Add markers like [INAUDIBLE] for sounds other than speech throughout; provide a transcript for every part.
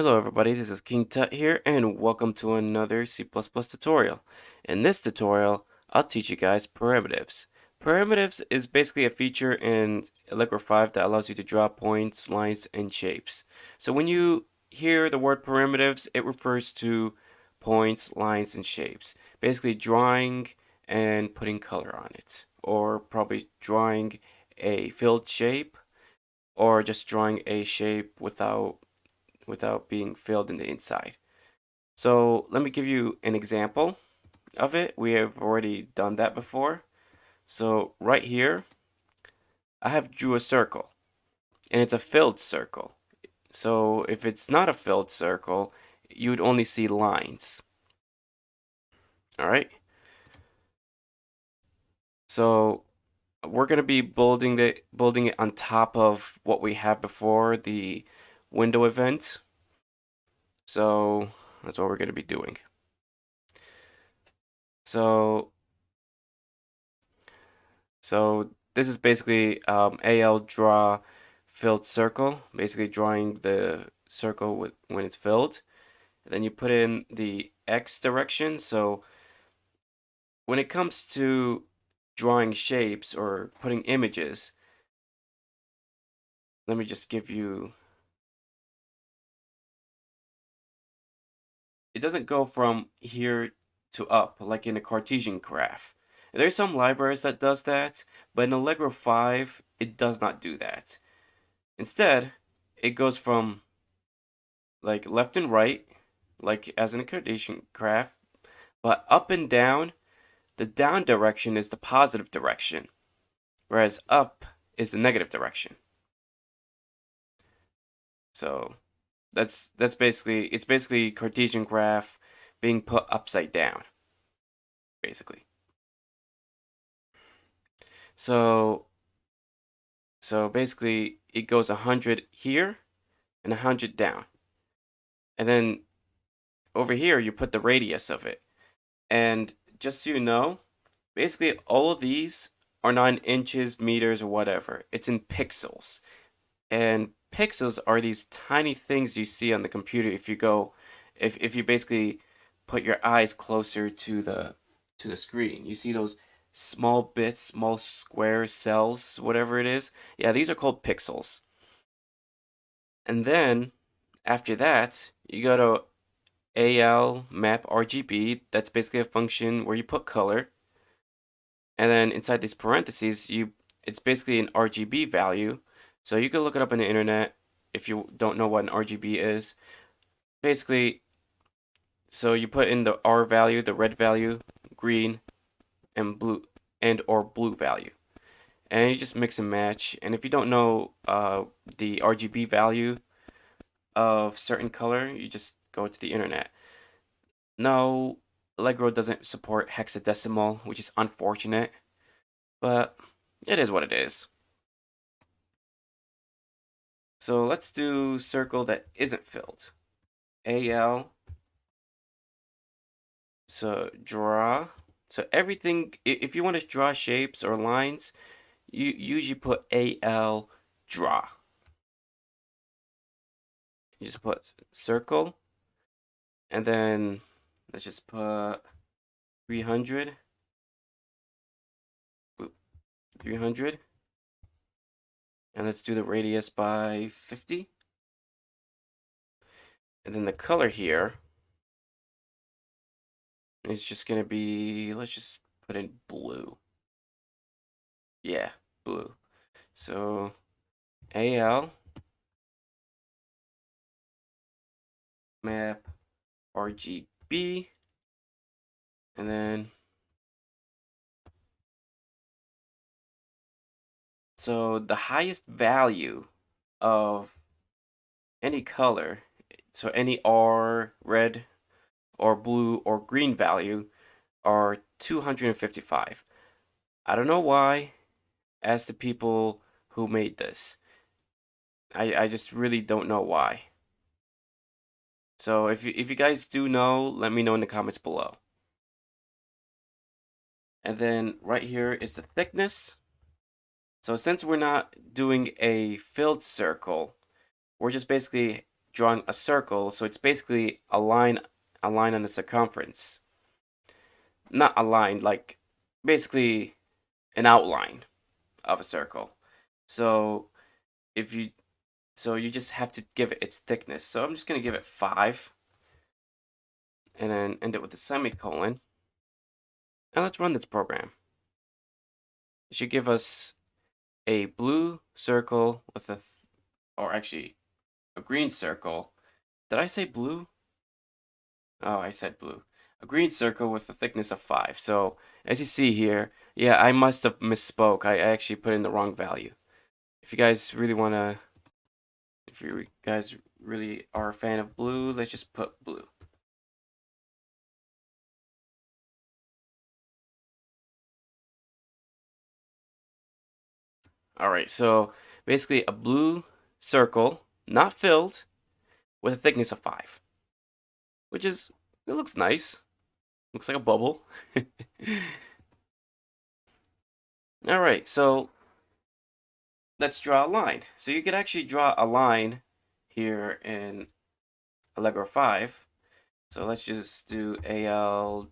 Hello everybody, this is King Tut here and welcome to another C++ tutorial. In this tutorial, I'll teach you guys primitives. Primitives is basically a feature in Allegro 5 that allows you to draw points, lines, and shapes. So when you hear the word primitives, it refers to points, lines, and shapes. Basically drawing and putting color on it. Or probably drawing a filled shape or just drawing a shape without without being filled in the inside. So let me give you an example of it. We have already done that before. So right here, I have drew a circle and it's a filled circle. So if it's not a filled circle, you would only see lines. All right. So we're going to be building the building it on top of what we had before the window event. So that's what we're going to be doing. So, so this is basically um, AL draw filled circle, basically drawing the circle with, when it's filled. And then you put in the X direction. So when it comes to drawing shapes or putting images, let me just give you it doesn't go from here to up like in a Cartesian graph. There's some libraries that does that, but in Allegro 5, it does not do that. Instead, it goes from like left and right, like as in a Cartesian graph, but up and down, the down direction is the positive direction, whereas up is the negative direction. So that's that's basically it's basically Cartesian graph being put upside down. Basically. So so basically it goes 100 here and 100 down. And then over here you put the radius of it. And just so you know, basically all of these are not in inches, meters, or whatever. It's in pixels. And pixels are these tiny things you see on the computer if you go if, if you basically put your eyes closer to the to the screen. You see those small bits small square cells whatever it is? Yeah these are called pixels. And then after that you go to al map rgb that's basically a function where you put color. And then inside these parentheses you it's basically an rgb value so you can look it up on the internet if you don't know what an RGB is. Basically, so you put in the R value, the red value, green, and blue, and or blue value. And you just mix and match. And if you don't know uh, the RGB value of certain color, you just go to the internet. No, Allegro doesn't support hexadecimal, which is unfortunate, but it is what it is. So let's do circle that isn't filled. AL. So draw. So everything, if you want to draw shapes or lines, you usually put AL draw. You just put circle. And then let's just put 300. 300. And let's do the radius by 50. And then the color here is just going to be, let's just put in blue. Yeah, blue. So AL map RGB and then So the highest value of any color, so any R, red, or blue, or green value are 255. I don't know why. As the people who made this. I, I just really don't know why. So if you, if you guys do know, let me know in the comments below. And then right here is the thickness. So since we're not doing a filled circle, we're just basically drawing a circle. So it's basically a line, a line on the circumference. Not a line, like basically an outline of a circle. So if you, so you just have to give it its thickness. So I'm just gonna give it five, and then end it with a semicolon. And let's run this program. It should give us a blue circle with a, or actually a green circle. Did I say blue? Oh, I said blue. A green circle with a thickness of 5. So, as you see here, yeah, I must have misspoke. I actually put in the wrong value. If you guys really want to, if you guys really are a fan of blue, let's just put blue. All right, so basically a blue circle not filled, with a thickness of 5. Which is, it looks nice. Looks like a bubble. [LAUGHS] Alright, so let's draw a line. So you could actually draw a line here in Allegro 5. So let's just do AL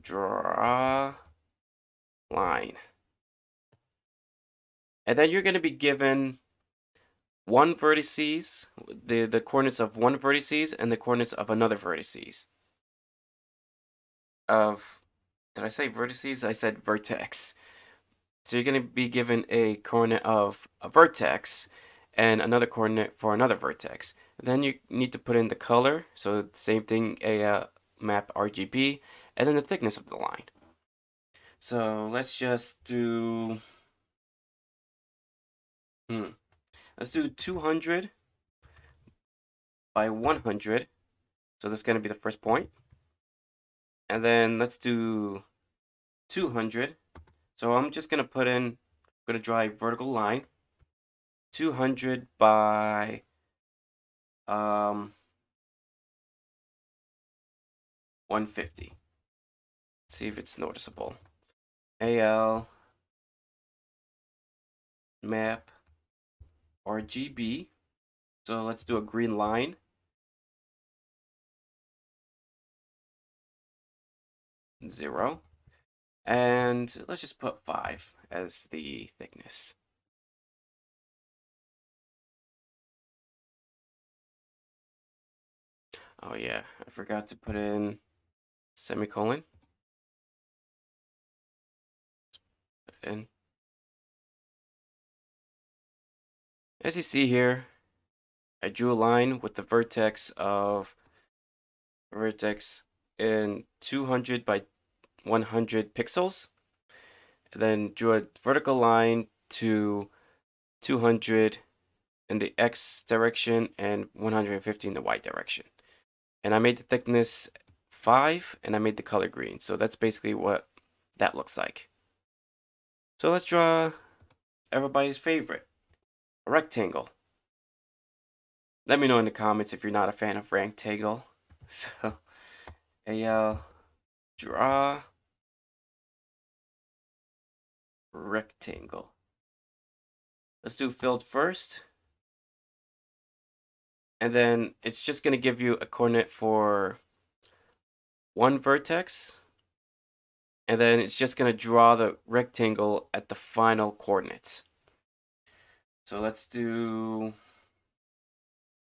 draw line. And then you're going to be given one vertices, the, the coordinates of one vertices and the coordinates of another vertices. Of, did I say vertices? I said vertex. So you're going to be given a coordinate of a vertex and another coordinate for another vertex. Then you need to put in the color, so same thing, a uh, map RGB, and then the thickness of the line. So let's just do Hmm. Let's do 200 by 100. So that's going to be the first point. And then let's do 200. So I'm just going to put in, I'm going to draw a vertical line. 200 by um, 150. see if it's noticeable. AL map RGB. So let's do a green line. Zero. And let's just put five as the thickness. Oh yeah, I forgot to put in semicolon. Put in. As you see here, I drew a line with the vertex of vertex in 200 by 100 pixels. Then drew a vertical line to 200 in the x direction and 150 in the y direction. And I made the thickness 5 and I made the color green. So that's basically what that looks like. So let's draw everybody's favorite a rectangle. Let me know in the comments if you're not a fan of rectangle. [LAUGHS] So, a uh, draw rectangle. Let's do filled first. And then it's just going to give you a coordinate for one vertex. And then it's just going to draw the rectangle at the final coordinates. So let's do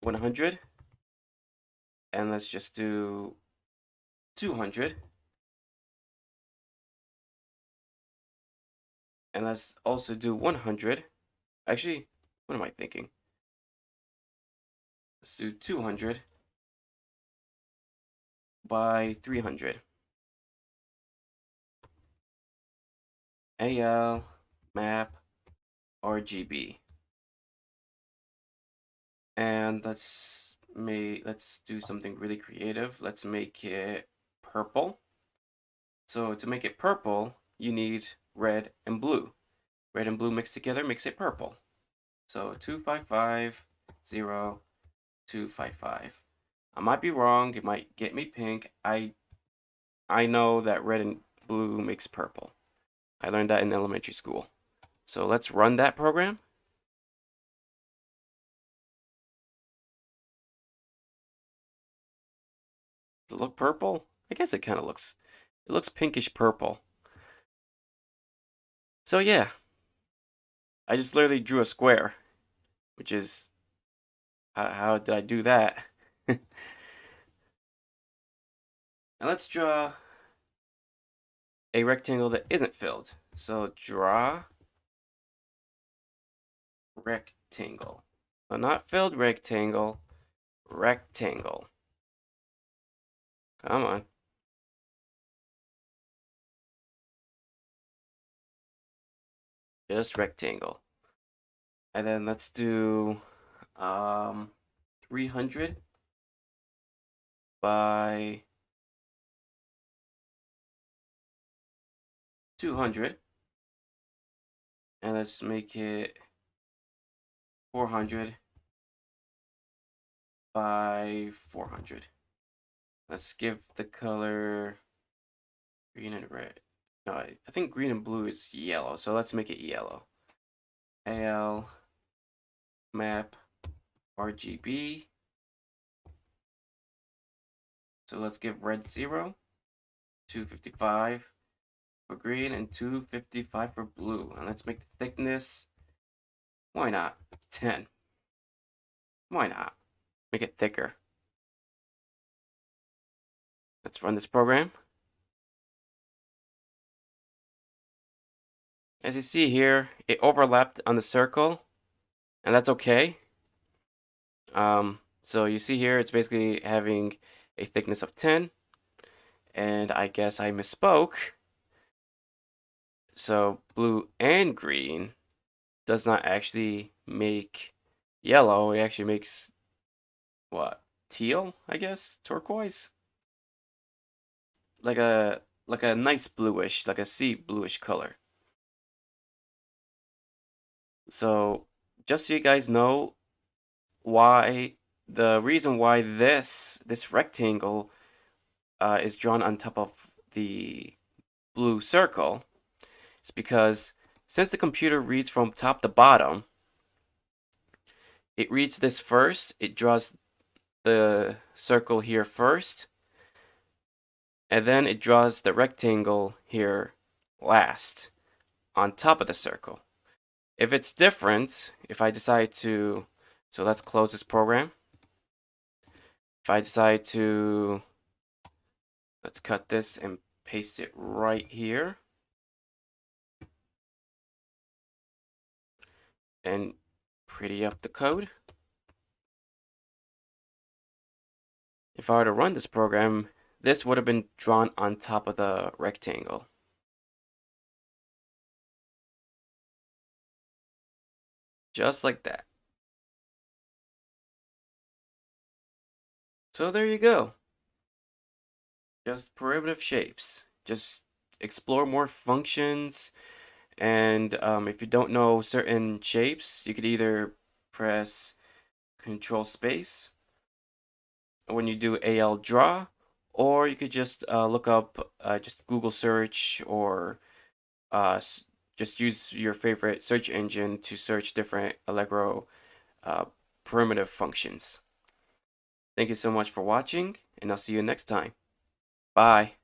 100. And let's just do 200. And let's also do 100. Actually, what am I thinking? Let's do 200 by 300. AL map RGB and let's make let's do something really creative. Let's make it purple. So to make it purple you need red and blue. Red and blue mixed together makes it purple. So 255 0 255 I might be wrong. It might get me pink. I I know that red and blue makes purple. I learned that in elementary school. So let's run that program Does it look purple? I guess it kind of looks, it looks pinkish purple. So yeah, I just literally drew a square, which is, how, how did I do that? [LAUGHS] now let's draw a rectangle that isn't filled. So draw rectangle. So not filled rectangle, rectangle. Come on. Just rectangle. And then let's do um 300 by 200 and let's make it 400 by 400 let's give the color green and red no I, I think green and blue is yellow so let's make it yellow AL map RGB so let's give red 0 255 for green and 255 for blue. And let's make the thickness, why not, 10. Why not? Make it thicker. Let's run this program. As you see here, it overlapped on the circle, and that's okay. Um, so you see here, it's basically having a thickness of 10, and I guess I misspoke so blue and green does not actually make yellow. It actually makes what? Teal, I guess? Turquoise? Like a like a nice bluish, like a sea bluish color. So just so you guys know why the reason why this this rectangle uh, is drawn on top of the blue circle is because since the computer reads from top to bottom, it reads this first, it draws the circle here first, and then it draws the rectangle here last on top of the circle. If it's different, if I decide to, so let's close this program. If I decide to, let's cut this and paste it right here. and pretty up the code. If I were to run this program, this would have been drawn on top of the rectangle. Just like that. So there you go. Just primitive shapes. Just explore more functions, and um, if you don't know certain shapes, you could either press Control Space when you do AL Draw, or you could just uh, look up, uh, just Google search, or uh, just use your favorite search engine to search different Allegro uh, primitive functions. Thank you so much for watching, and I'll see you next time. Bye.